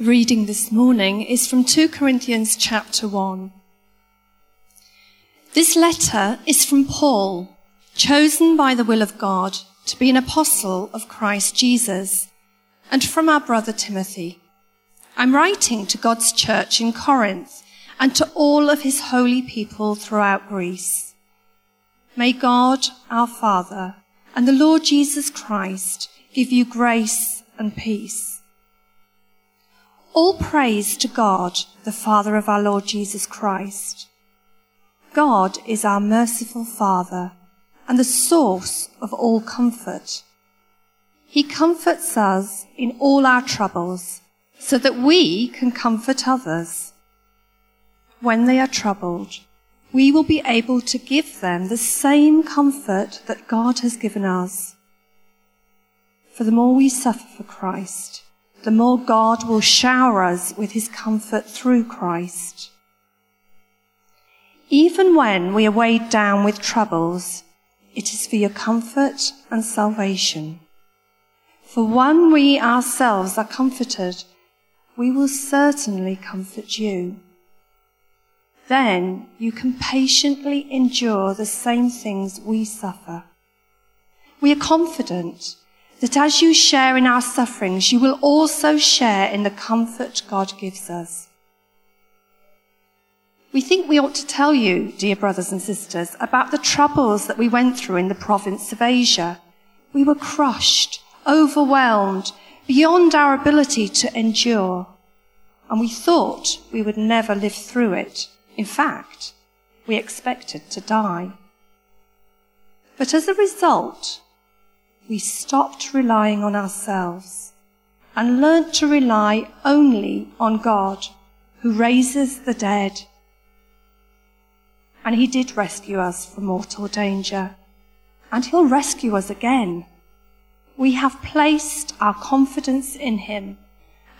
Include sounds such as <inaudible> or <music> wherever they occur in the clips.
Reading this morning is from 2 Corinthians chapter 1. This letter is from Paul, chosen by the will of God to be an apostle of Christ Jesus, and from our brother Timothy. I'm writing to God's church in Corinth and to all of his holy people throughout Greece. May God, our Father, and the Lord Jesus Christ give you grace and peace. All praise to God, the Father of our Lord Jesus Christ. God is our merciful Father and the source of all comfort. He comforts us in all our troubles so that we can comfort others. When they are troubled, we will be able to give them the same comfort that God has given us. For the more we suffer for Christ, the more God will shower us with his comfort through Christ. Even when we are weighed down with troubles, it is for your comfort and salvation. For when we ourselves are comforted, we will certainly comfort you. Then you can patiently endure the same things we suffer. We are confident that as you share in our sufferings, you will also share in the comfort God gives us. We think we ought to tell you, dear brothers and sisters, about the troubles that we went through in the province of Asia. We were crushed, overwhelmed, beyond our ability to endure. And we thought we would never live through it. In fact, we expected to die. But as a result, we stopped relying on ourselves and learned to rely only on God who raises the dead. And he did rescue us from mortal danger. And he'll rescue us again. We have placed our confidence in him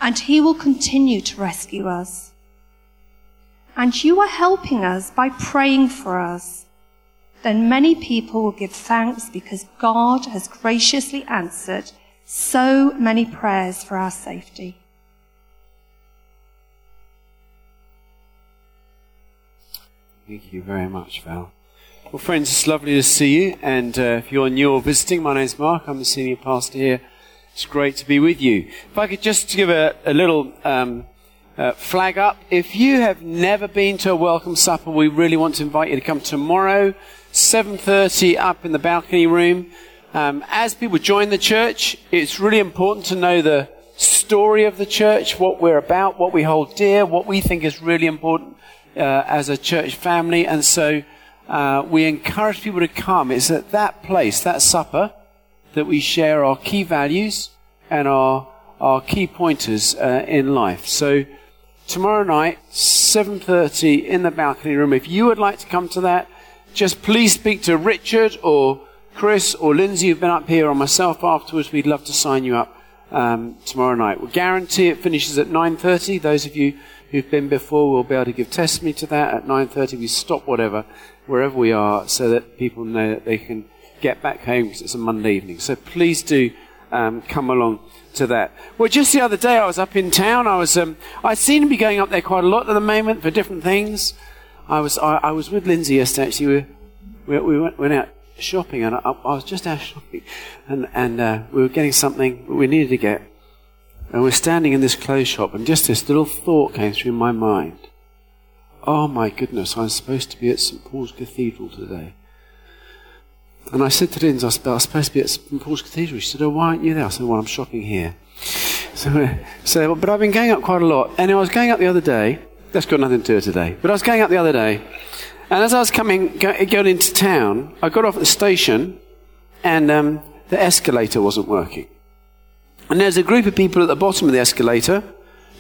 and he will continue to rescue us. And you are helping us by praying for us then many people will give thanks because God has graciously answered so many prayers for our safety. Thank you very much, Val. Well, friends, it's lovely to see you. And uh, if you're new or visiting, my name's Mark. I'm the senior pastor here. It's great to be with you. If I could just give a, a little um, uh, flag up. If you have never been to a welcome supper, we really want to invite you to come tomorrow 7.30 up in the balcony room. Um, as people join the church, it's really important to know the story of the church, what we're about, what we hold dear, what we think is really important uh, as a church family. And so uh, we encourage people to come. It's at that place, that supper, that we share our key values and our, our key pointers uh, in life. So tomorrow night, 7.30 in the balcony room. If you would like to come to that, just please speak to Richard or Chris or Lindsay who've been up here or myself afterwards. We'd love to sign you up um, tomorrow night. We'll guarantee it finishes at 9.30. Those of you who've been before will be able to give testimony to that. At 9.30 we stop whatever, wherever we are, so that people know that they can get back home because it's a Monday evening. So please do um, come along to that. Well, just the other day I was up in town. I was, um, I seem to be going up there quite a lot at the moment for different things. I was I, I was with Lindsay yesterday. Actually, we, we, we went, went out shopping, and I, I, was just out <laughs> shopping, and and uh, we were getting something we needed to get, and we're standing in this clothes shop, and just this little thought came through my mind. Oh my goodness, I'm supposed to be at St Paul's Cathedral today. And I said to Lindsay, I was supposed to be at St Paul's Cathedral. She said, Oh, why aren't you there? I said, Well, I'm shopping here. <laughs> So, so, but I've been going up quite a lot. And I was going up the other day, that's got nothing to do today. But I was going up the other day, and as I was coming, going into town, I got off at the station, and um, the escalator wasn't working. And there's a group of people at the bottom of the escalator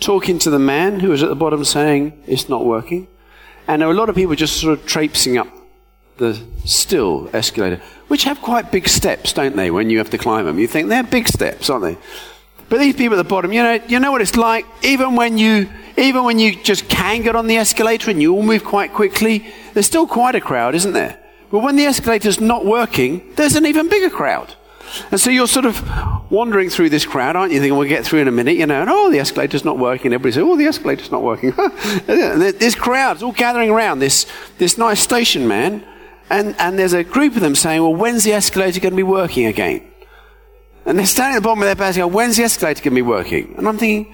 talking to the man who was at the bottom saying, it's not working. And there were a lot of people just sort of traipsing up the still escalator, which have quite big steps, don't they, when you have to climb them? You think they're big steps, aren't they? But these people at the bottom, you know, you know what it's like? Even when you even when you just can get on the escalator and you all move quite quickly, there's still quite a crowd, isn't there? But when the escalator's not working, there's an even bigger crowd. And so you're sort of wandering through this crowd, aren't you? Thinking we'll get through in a minute, you know, and oh, the escalator's not working. Everybody says, oh, the escalator's not working. <laughs> this crowd's all gathering around this, this nice station man, and, and there's a group of them saying, well, when's the escalator going to be working again? And they're standing at the bottom of their beds going, when's the escalator going to be working? And I'm thinking,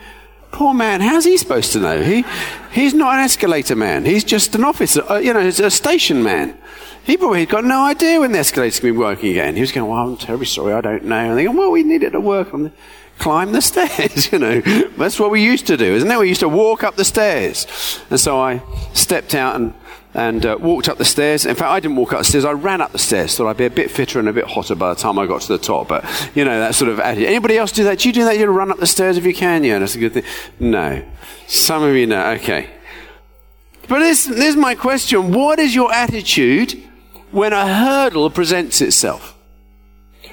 poor man, how's he supposed to know? He, he's not an escalator man. He's just an officer, uh, you know, he's a station man. He probably got no idea when the escalator's going to be working again. He was going, well, I'm terribly sorry, I don't know. And they go, well, we need it to work on the, climb the <laughs> stairs, you know. That's what we used to do, isn't it? We used to walk up the stairs. And so I stepped out and, and uh, walked up the stairs. In fact, I didn't walk up the stairs, I ran up the stairs. Thought I'd be a bit fitter and a bit hotter by the time I got to the top. But, you know, that sort of attitude. Anybody else do that? Do you do that? You run up the stairs if you can? Yeah, that's a good thing. No. Some of you know. Okay. But this, this is my question. What is your attitude when a hurdle presents itself?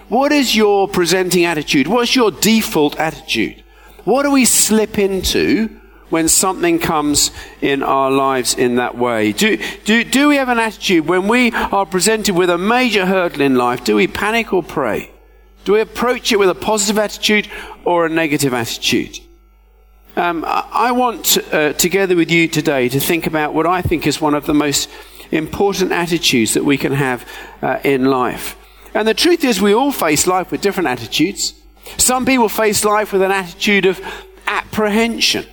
What is your presenting attitude? What's your default attitude? What do we slip into when something comes in our lives in that way? Do, do, do we have an attitude when we are presented with a major hurdle in life? Do we panic or pray? Do we approach it with a positive attitude or a negative attitude? Um, I want, uh, together with you today, to think about what I think is one of the most important attitudes that we can have uh, in life. And the truth is, we all face life with different attitudes. Some people face life with an attitude of apprehension.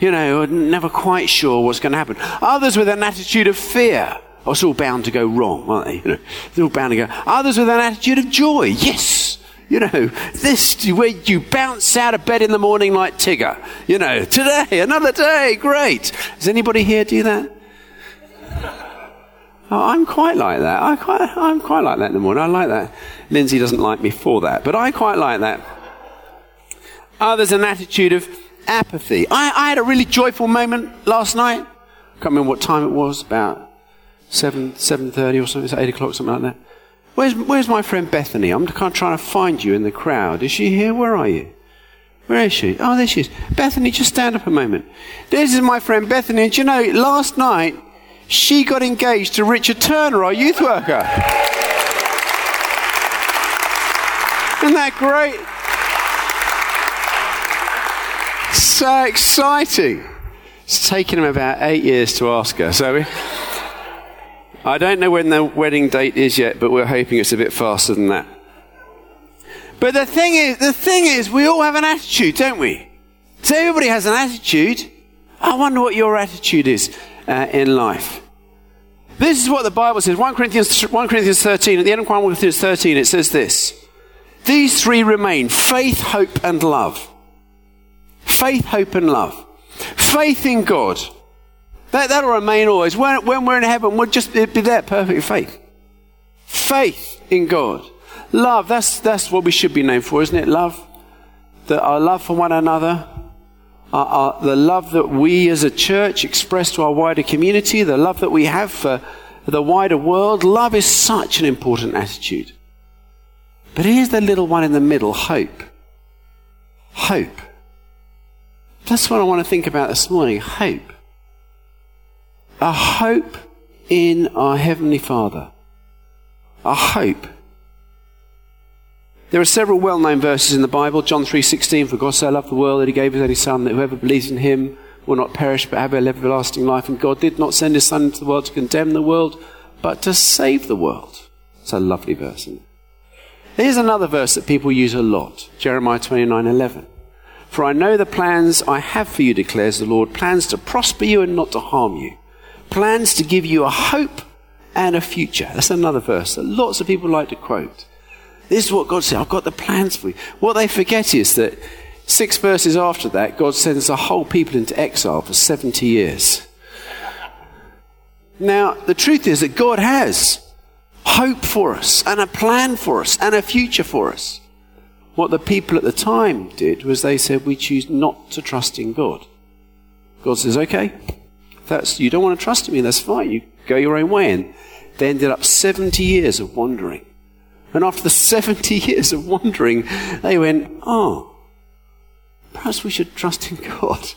You know, never quite sure what's going to happen. Others with an attitude of fear. Oh, it's all bound to go wrong, aren't they? You know, it's all bound to go. Others with an attitude of joy. Yes. You know, this, where you bounce out of bed in the morning like Tigger. You know, today, another day, great. Does anybody here do that? Oh, I'm quite like that. I quite, I'm quite like that in the morning. I like that. Lindsay doesn't like me for that, but I quite like that. There's an attitude of apathy. I, I had a really joyful moment last night. I can't remember what time it was, about 7, 7.30 or something, it's 8 o'clock, something like that. Where's, where's my friend Bethany? I'm kind of trying to find you in the crowd. Is she here? Where are you? Where is she? Oh, there she is. Bethany, just stand up a moment. This is my friend Bethany. And you know, last night, she got engaged to Richard Turner, our youth worker. Isn't that great? So exciting. It's taken him about eight years to ask her. So we, I don't know when the wedding date is yet, but we're hoping it's a bit faster than that. But the thing is, the thing is, we all have an attitude, don't we? So everybody has an attitude. I wonder what your attitude is uh, in life. This is what the Bible says. 1 Corinthians, 1 Corinthians 13, at the end of 1 Corinthians 13, it says this. These three remain faith, hope, and love. Faith, hope, and love. Faith in God. That, that'll remain always. When, when we're in heaven, we'll just be there, perfect faith. Faith in God. Love, that's, that's what we should be known for, isn't it? Love. That our love for one another, our, our, the love that we as a church express to our wider community, the love that we have for the wider world. Love is such an important attitude. But here's the little one in the middle hope. Hope. That's what I want to think about this morning hope. A hope in our Heavenly Father. A hope there are several well-known verses in the Bible. John 3:16, "For God so loved the world that He gave His only Son, that whoever believes in Him will not perish but have everlasting life." And God did not send His Son into the world to condemn the world, but to save the world. It's a lovely verse. Here's another verse that people use a lot: Jeremiah 29:11. For I know the plans I have for you, declares the Lord, plans to prosper you and not to harm you, plans to give you a hope and a future. That's another verse that lots of people like to quote. This is what God said. I've got the plans for you. What they forget is that six verses after that, God sends a whole people into exile for 70 years. Now, the truth is that God has hope for us and a plan for us and a future for us. What the people at the time did was they said, We choose not to trust in God. God says, Okay, that's, you don't want to trust in me, that's fine. You go your own way. And they ended up 70 years of wandering. And after the 70 <laughs> years of wandering, they went, oh, perhaps we should trust in God.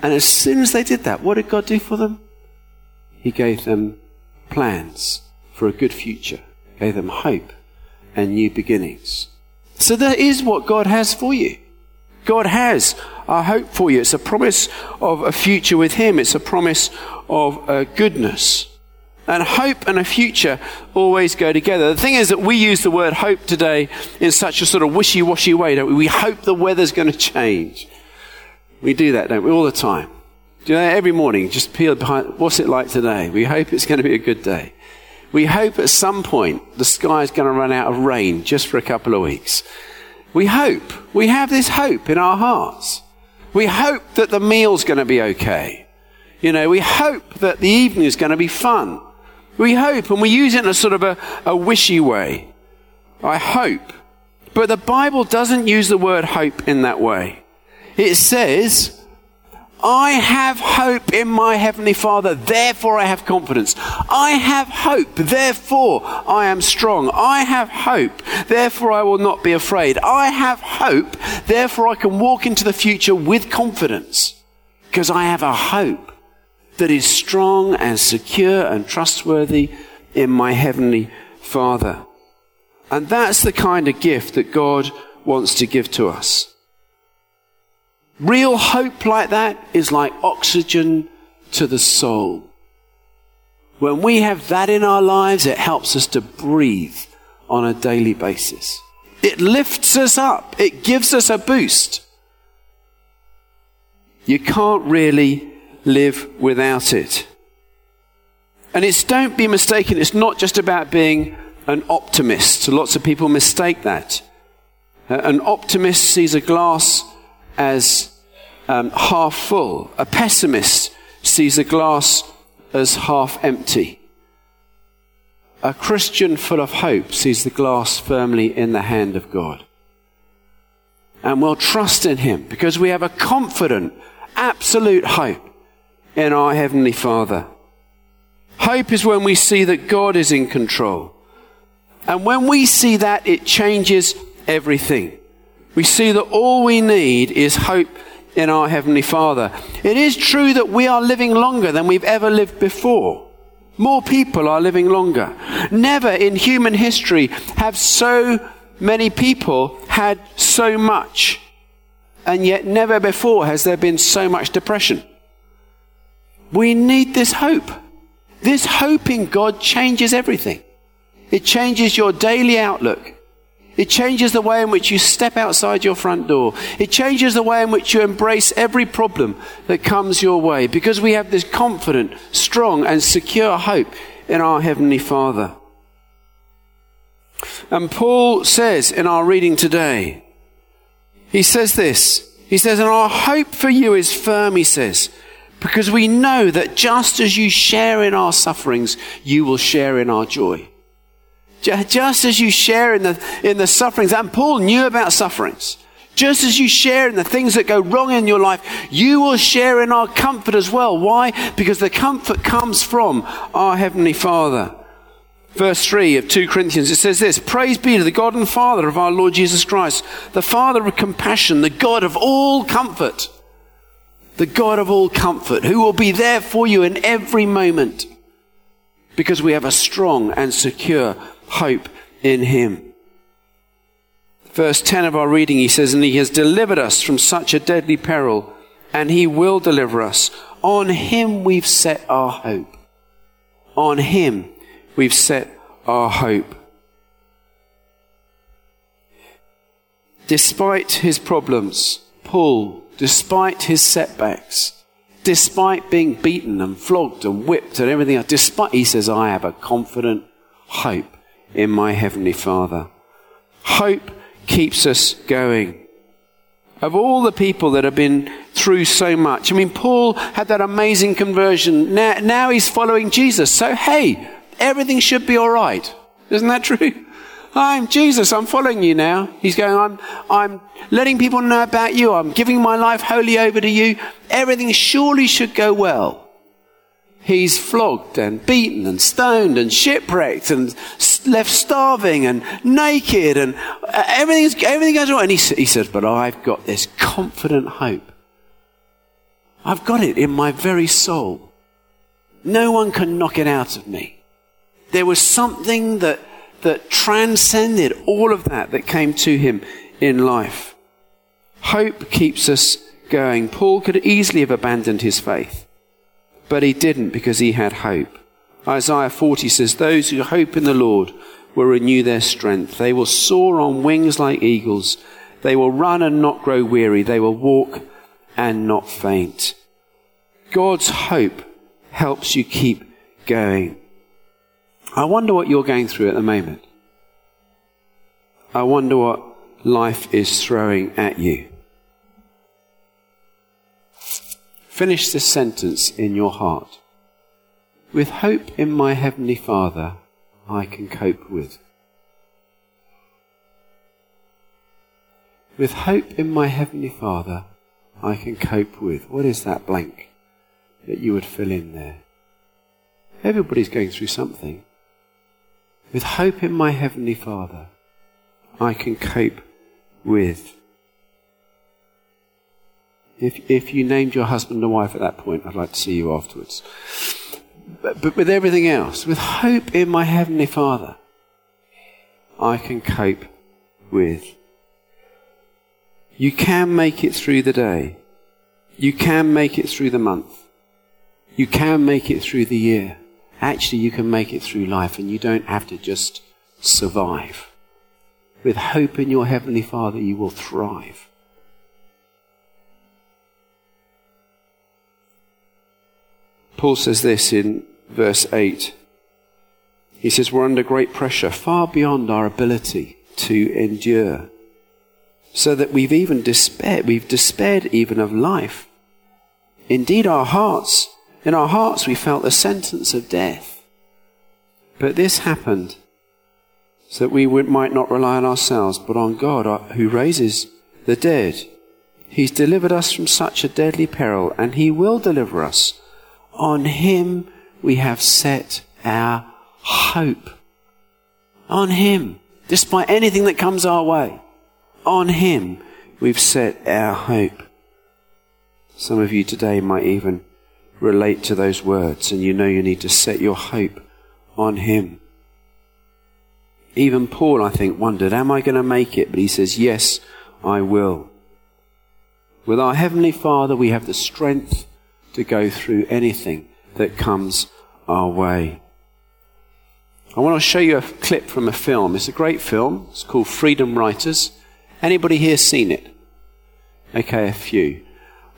And as soon as they did that, what did God do for them? He gave them plans for a good future, gave them hope, and new beginnings. So that is what God has for you. God has a hope for you. It's a promise of a future with Him. It's a promise of uh, goodness. And hope and a future always go together. The thing is that we use the word hope today in such a sort of wishy-washy way, don't we? We hope the weather's going to change. We do that, don't we, all the time. Do you know, every morning, just peel behind, what's it like today? We hope it's going to be a good day. We hope at some point the sky is going to run out of rain just for a couple of weeks. We hope. We have this hope in our hearts. We hope that the meal's going to be okay. You know, we hope that the evening is going to be fun. We hope, and we use it in a sort of a, a wishy way. I hope. But the Bible doesn't use the word hope in that way. It says, I have hope in my Heavenly Father, therefore I have confidence. I have hope, therefore I am strong. I have hope, therefore I will not be afraid. I have hope, therefore I can walk into the future with confidence. Because I have a hope that is strong and secure and trustworthy in my Heavenly Father. And that's the kind of gift that God wants to give to us. Real hope like that is like oxygen to the soul. When we have that in our lives, it helps us to breathe on a daily basis. It lifts us up. It gives us a boost. You can't really live without it. And it's, don't be mistaken, it's not just about being an optimist. Lots of people mistake that. An optimist sees a glass as um, half full. A pessimist sees a glass as half empty. A Christian full of hope sees the glass firmly in the hand of God. And we'll trust in Him because we have a confident, absolute hope in our Heavenly Father. Hope is when we see that God is in control. And when we see that, it changes everything. We see that all we need is hope in our Heavenly Father. It is true that we are living longer than we've ever lived before. More people are living longer. Never in human history have so many people had so much. And yet never before has there been so much depression. We need this hope. This hope in God changes everything. It changes your daily outlook. It changes the way in which you step outside your front door. It changes the way in which you embrace every problem that comes your way because we have this confident, strong, and secure hope in our Heavenly Father. And Paul says in our reading today, he says this. He says, and our hope for you is firm, he says, because we know that just as you share in our sufferings, you will share in our joy. Just as you share in the, in the sufferings, and Paul knew about sufferings. Just as you share in the things that go wrong in your life, you will share in our comfort as well. Why? Because the comfort comes from our Heavenly Father. Verse 3 of 2 Corinthians, it says this Praise be to the God and Father of our Lord Jesus Christ, the Father of compassion, the God of all comfort the God of all comfort, who will be there for you in every moment because we have a strong and secure hope in Him. Verse 10 of our reading, he says, And He has delivered us from such a deadly peril, and He will deliver us. On Him we've set our hope. On Him we've set our hope. Despite his problems, Paul despite his setbacks, despite being beaten and flogged and whipped and everything else, despite, he says, I have a confident hope in my Heavenly Father. Hope keeps us going. Of all the people that have been through so much, I mean, Paul had that amazing conversion. Now, now he's following Jesus. So, hey, everything should be all right. Isn't that true? I'm Jesus. I'm following you now. He's going, I'm, I'm letting people know about you. I'm giving my life wholly over to you. Everything surely should go well. He's flogged and beaten and stoned and shipwrecked and left starving and naked and uh, everything's, everything goes wrong. And he, he says, but I've got this confident hope. I've got it in my very soul. No one can knock it out of me. There was something that that transcended all of that that came to him in life. Hope keeps us going. Paul could easily have abandoned his faith, but he didn't because he had hope. Isaiah 40 says, Those who hope in the Lord will renew their strength. They will soar on wings like eagles. They will run and not grow weary. They will walk and not faint. God's hope helps you keep going. I wonder what you're going through at the moment. I wonder what life is throwing at you. Finish this sentence in your heart. With hope in my Heavenly Father, I can cope with. With hope in my Heavenly Father, I can cope with. What is that blank that you would fill in there? Everybody's going through something. With hope in my Heavenly Father, I can cope with. If, if you named your husband and wife at that point, I'd like to see you afterwards but, but with everything else, with hope in my Heavenly Father, I can cope with. You can make it through the day. You can make it through the month. You can make it through the year. Actually, you can make it through life and you don't have to just survive. With hope in your Heavenly Father, you will thrive. Paul says this in verse 8. He says, We're under great pressure, far beyond our ability to endure. So that we've even despaired, we've despaired even of life. Indeed, our hearts, in our hearts, we felt the sentence of death. But this happened so that we might not rely on ourselves, but on God who raises the dead. He's delivered us from such a deadly peril, and He will deliver us. On him we have set our hope. On him. Despite anything that comes our way. On him we've set our hope. Some of you today might even relate to those words and you know you need to set your hope on him. Even Paul, I think, wondered, am I going to make it? But he says, yes, I will. With our Heavenly Father, we have the strength to go through anything that comes our way. I want to show you a clip from a film. It's a great film. It's called Freedom Writers. Anybody here seen it? Okay, a few.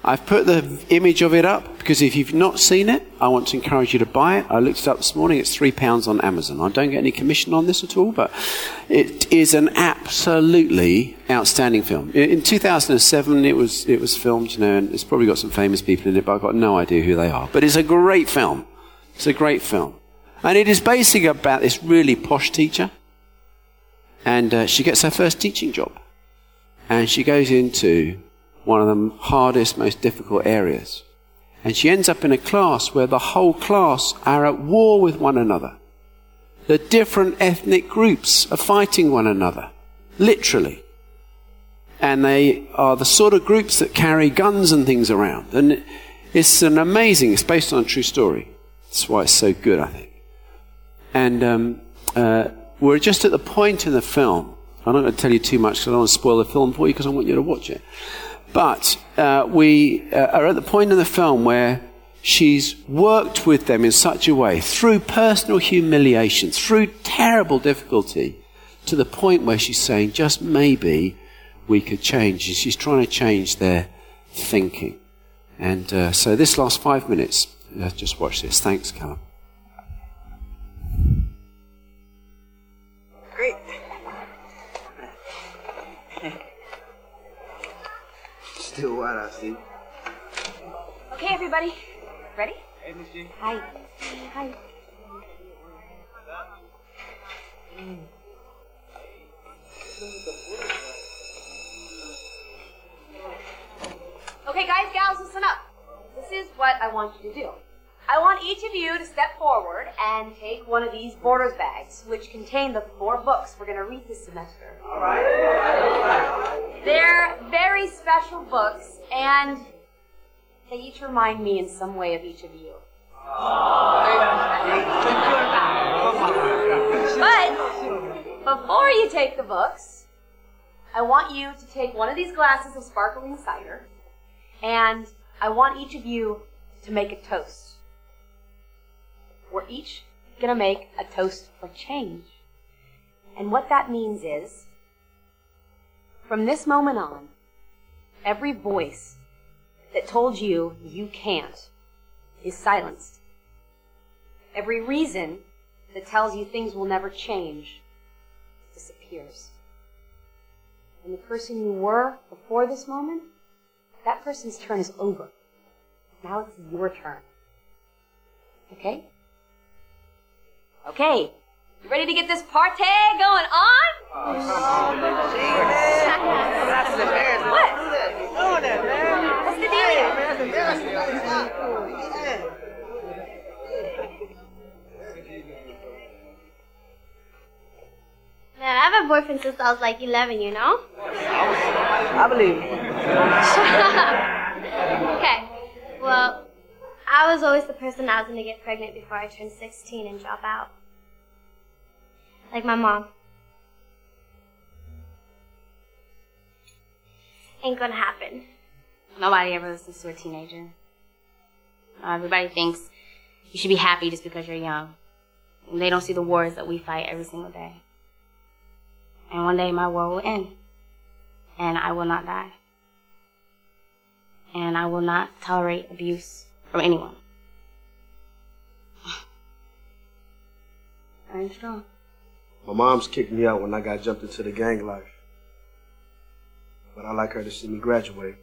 I've put the image of it up because if you've not seen it, I want to encourage you to buy it. I looked it up this morning. It's three pounds on Amazon. I don't get any commission on this at all, but it is an absolutely outstanding film. In 2007, it was it was filmed, you know, and it's probably got some famous people in it, but I've got no idea who they are. But it's a great film. It's a great film, and it is basically about this really posh teacher, and uh, she gets her first teaching job, and she goes into one of the hardest, most difficult areas. And she ends up in a class where the whole class are at war with one another. The different ethnic groups are fighting one another, literally. And they are the sort of groups that carry guns and things around. And it's an amazing, it's based on a true story. That's why it's so good, I think. And um, uh, we're just at the point in the film. I'm not going to tell you too much because I don't want to spoil the film for you because I want you to watch it. But uh, we uh, are at the point in the film where she's worked with them in such a way, through personal humiliation, through terrible difficulty, to the point where she's saying, just maybe we could change. And she's trying to change their thinking. And uh, so this last five minutes, uh, just watch this. Thanks, Callum. Still what I see. Okay, everybody. Ready? Hey, Miss G. Hi. Hi. Okay, guys, gals, listen up. This is what I want you to do. I want each of you to step forward and take one of these Borders bags, which contain the four books we're going to read this semester. All right. They're very special books, and they each remind me in some way of each of you. But before you take the books, I want you to take one of these glasses of sparkling cider, and I want each of you to make a toast. We're each going to make a toast for change. And what that means is, from this moment on, every voice that told you you can't is silenced. Every reason that tells you things will never change disappears. And the person you were before this moment, that person's turn is over. Now it's your turn. Okay? Okay. You ready to get this party going on? what? What's the deal? Man, I have a boyfriend since I was like 11, you know? I believe <laughs> okay. Well, I was always the person that was going to get pregnant before I turned 16 and drop out. Like my mom. Ain't gonna happen. Nobody ever listens to a teenager. Uh, everybody thinks you should be happy just because you're young. And they don't see the wars that we fight every single day. And one day my war will end. And I will not die. And I will not tolerate abuse from anyone. <sighs> I'm strong. My mom's kicked me out when I got jumped into the gang life. But I like her to see me graduate.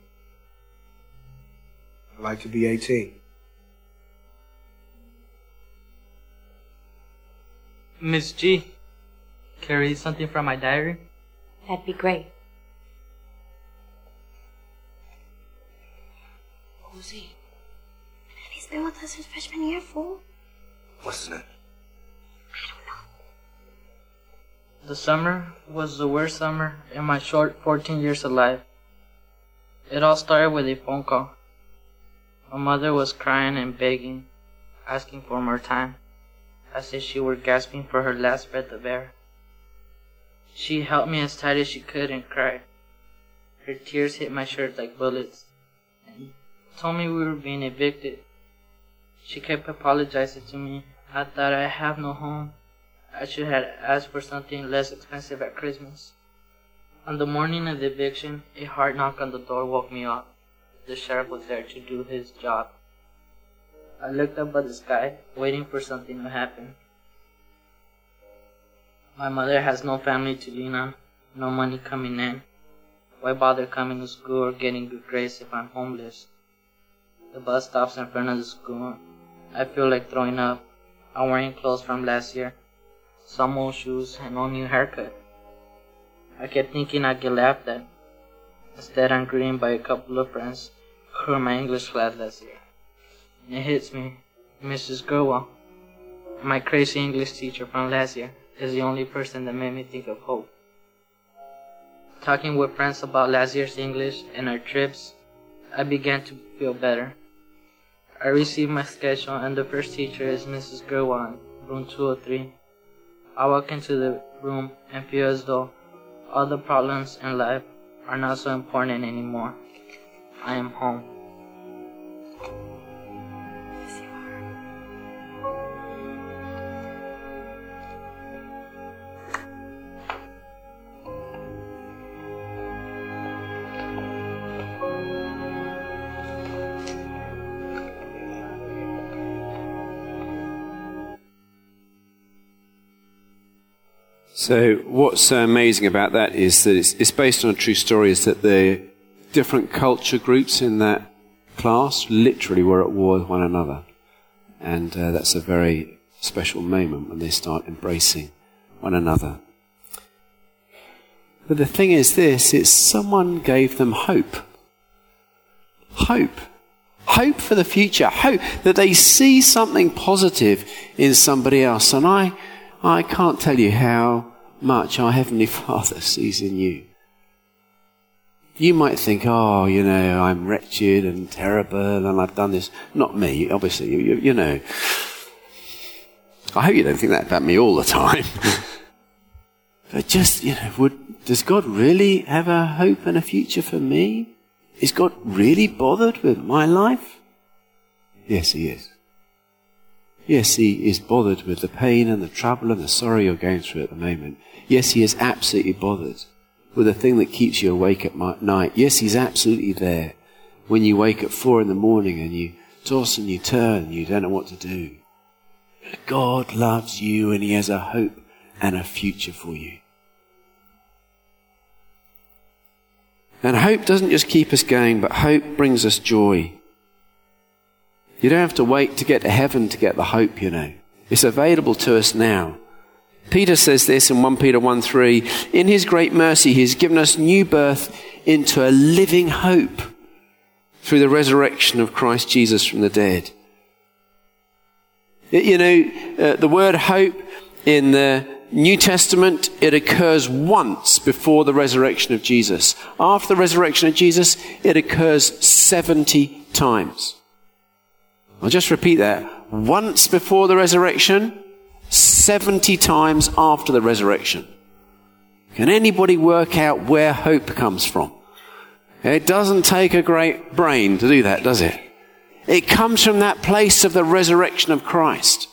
I like to be 18. Miss G, can I read something from my diary? That'd be great. Who's he? He's been with us since freshman year, fool. What's his name? The summer was the worst summer in my short 14 years of life. It all started with a phone call. My mother was crying and begging, asking for more time, as if she were gasping for her last breath of air. She held me as tight as she could and cried. Her tears hit my shirt like bullets and told me we were being evicted. She kept apologizing to me. I thought I have no home. I should have asked for something less expensive at Christmas. On the morning of the eviction, a hard knock on the door woke me up. The sheriff was there to do his job. I looked up at the sky, waiting for something to happen. My mother has no family to lean on, no money coming in. Why bother coming to school or getting good grades if I'm homeless? The bus stops in front of the school. I feel like throwing up. I'm wearing clothes from last year some old shoes, and no new haircut. I kept thinking I'd get laughed at. Instead, I'm greeted by a couple of friends who in my English class last year. And it hits me, Mrs. Gruwell, my crazy English teacher from last year, is the only person that made me think of hope. Talking with friends about last year's English and our trips, I began to feel better. I received my schedule, and the first teacher is Mrs. Gruwell, room 203. I walk into the room and feel as though all the problems in life are not so important anymore. I am home. So, what's uh, amazing about that is that it's, it's based on a true story. Is that the different culture groups in that class literally were at war with one another, and uh, that's a very special moment when they start embracing one another. But the thing is, this: it's someone gave them hope. Hope. Hope for the future. Hope that they see something positive in somebody else. And I, I can't tell you how much our Heavenly <laughs> Father sees in you. You might think, oh, you know, I'm wretched and terrible and I've done this. Not me, obviously, you, you, you know. I hope you don't think that about me all the time. <laughs> But just, you know, would, does God really have a hope and a future for me? Is God really bothered with my life? Yes, He is. Yes, He is bothered with the pain and the trouble and the sorrow you're going through at the moment. Yes, He is absolutely bothered with the thing that keeps you awake at night. Yes, He's absolutely there when you wake at four in the morning and you toss and you turn and you don't know what to do. But God loves you and He has a hope and a future for you. And hope doesn't just keep us going, but hope brings us joy. You don't have to wait to get to heaven to get the hope, you know. It's available to us now. Peter says this in 1 Peter 1 3 In his great mercy, he has given us new birth into a living hope through the resurrection of Christ Jesus from the dead. You know, uh, the word hope in the New Testament, it occurs once before the resurrection of Jesus. After the resurrection of Jesus, it occurs 70 times. I'll just repeat that. Once before the resurrection, 70 times after the resurrection. Can anybody work out where hope comes from? It doesn't take a great brain to do that, does it? It comes from that place of the resurrection of Christ.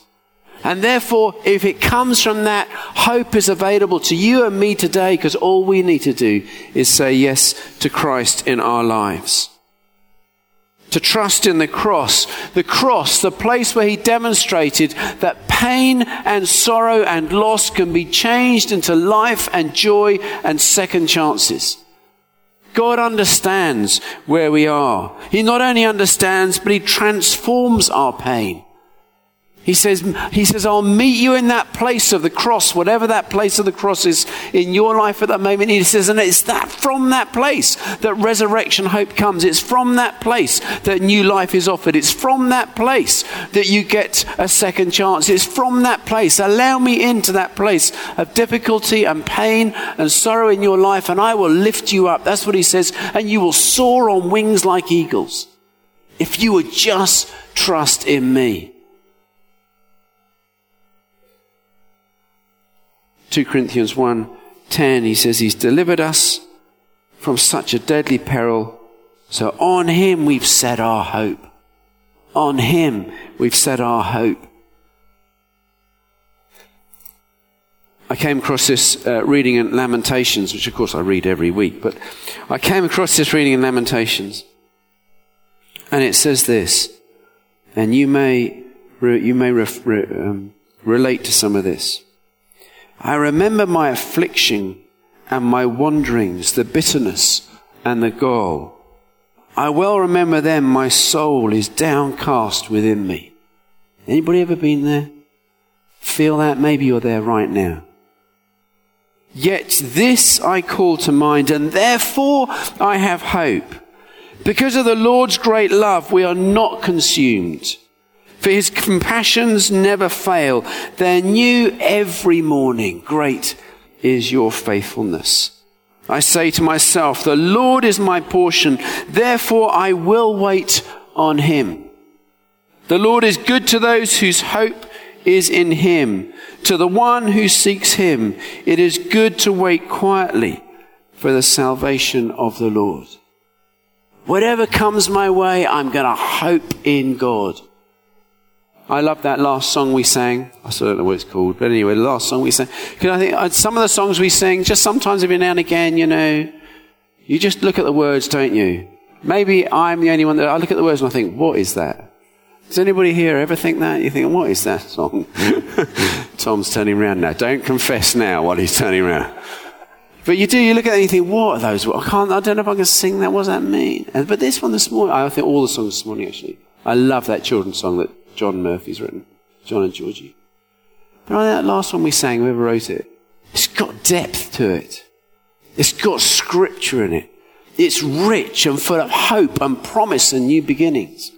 And therefore, if it comes from that, hope is available to you and me today because all we need to do is say yes to Christ in our lives to trust in the cross. The cross, the place where he demonstrated that pain and sorrow and loss can be changed into life and joy and second chances. God understands where we are. He not only understands, but he transforms our pain. He says, he says, I'll meet you in that place of the cross, whatever that place of the cross is in your life at that moment. He says, and it's that from that place that resurrection hope comes. It's from that place that new life is offered. It's from that place that you get a second chance. It's from that place. Allow me into that place of difficulty and pain and sorrow in your life, and I will lift you up. That's what he says. And you will soar on wings like eagles. If you would just trust in me. 2 Corinthians 1 10, he says, He's delivered us from such a deadly peril. So on Him we've set our hope. On Him we've set our hope. I came across this uh, reading in Lamentations, which of course I read every week, but I came across this reading in Lamentations. And it says this, and you may, you may ref, um, relate to some of this. I remember my affliction and my wanderings, the bitterness and the gall. I well remember them, my soul is downcast within me. Anybody ever been there? Feel that? Maybe you're there right now. Yet this I call to mind, and therefore I have hope. Because of the Lord's great love, we are not consumed for his compassions never fail. They're new every morning. Great is your faithfulness. I say to myself, the Lord is my portion. Therefore I will wait on him. The Lord is good to those whose hope is in him. To the one who seeks him, it is good to wait quietly for the salvation of the Lord. Whatever comes my way, I'm going to hope in God. I love that last song we sang. I still don't know what it's called, but anyway, the last song we sang. Because I think uh, some of the songs we sing, just sometimes every now and again, you know, you just look at the words, don't you? Maybe I'm the only one that I look at the words and I think, what is that? Does anybody here ever think that? You think, what is that song? <laughs> Tom's turning around now. Don't confess now while he's turning around. But you do, you look at it and you think, what are those? I can't, I don't know if I can sing that. What does that mean? But this one this morning, I think all the songs this morning actually. I love that children's song that John Murphy's written. John and Georgie. But on that last one we sang, whoever wrote it, it's got depth to it. It's got scripture in it. It's rich and full of hope and promise and new beginnings.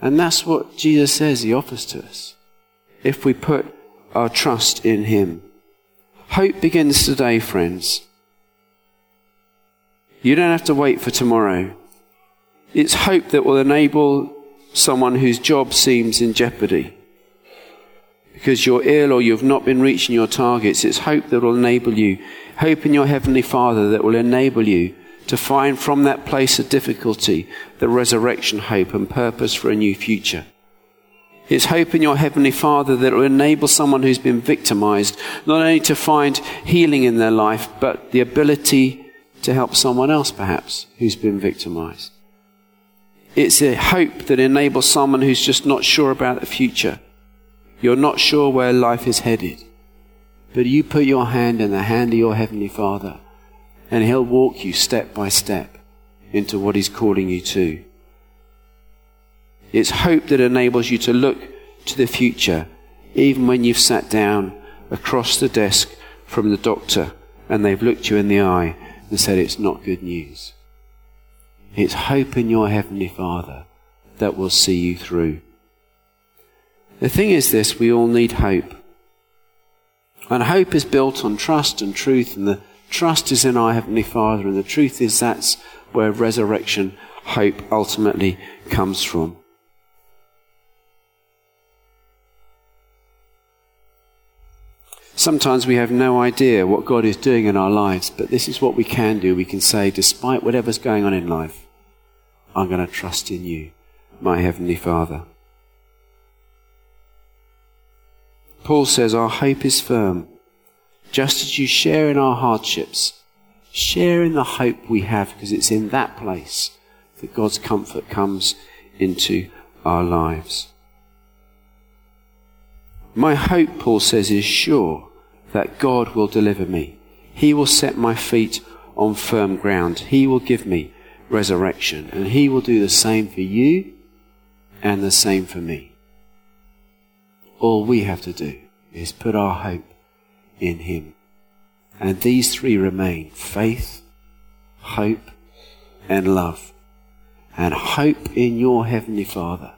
And that's what Jesus says he offers to us if we put our trust in him. Hope begins today, friends. You don't have to wait for tomorrow. It's hope that will enable someone whose job seems in jeopardy. because you're ill or you've not been reaching your targets. It's hope that will enable you. Hope in your Heavenly Father that will enable you to find from that place of difficulty the resurrection hope and purpose for a new future. It's hope in your Heavenly Father that will enable someone who's been victimized not only to find healing in their life, but the ability to help someone else perhaps who's been victimized. It's a hope that enables someone who's just not sure about the future you're not sure where life is headed. But you put your hand in the hand of your Heavenly Father, and He'll walk you step by step into what He's calling you to. It's hope that enables you to look to the future, even when you've sat down across the desk from the doctor and they've looked you in the eye and said it's not good news. It's hope in your Heavenly Father that will see you through. The thing is this we all need hope. And hope is built on trust and truth, and the trust is in our Heavenly Father, and the truth is that's where resurrection hope ultimately comes from. Sometimes we have no idea what God is doing in our lives, but this is what we can do. We can say, despite whatever's going on in life, I'm going to trust in you, my Heavenly Father. Paul says, Our hope is firm. Just as you share in our hardships, share in the hope we have, because it's in that place that God's comfort comes into our lives. My hope, Paul says, is sure that God will deliver me. He will set my feet on firm ground. He will give me resurrection. And He will do the same for you and the same for me. All we have to do is put our hope in Him. And these three remain faith, hope, and love. And hope in your Heavenly Father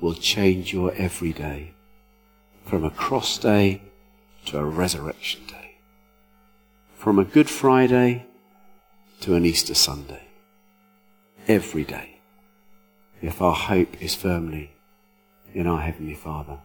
will change your every day from a cross day to a resurrection day, from a Good Friday to an Easter Sunday. Every day, if our hope is firmly in our Heavenly Father.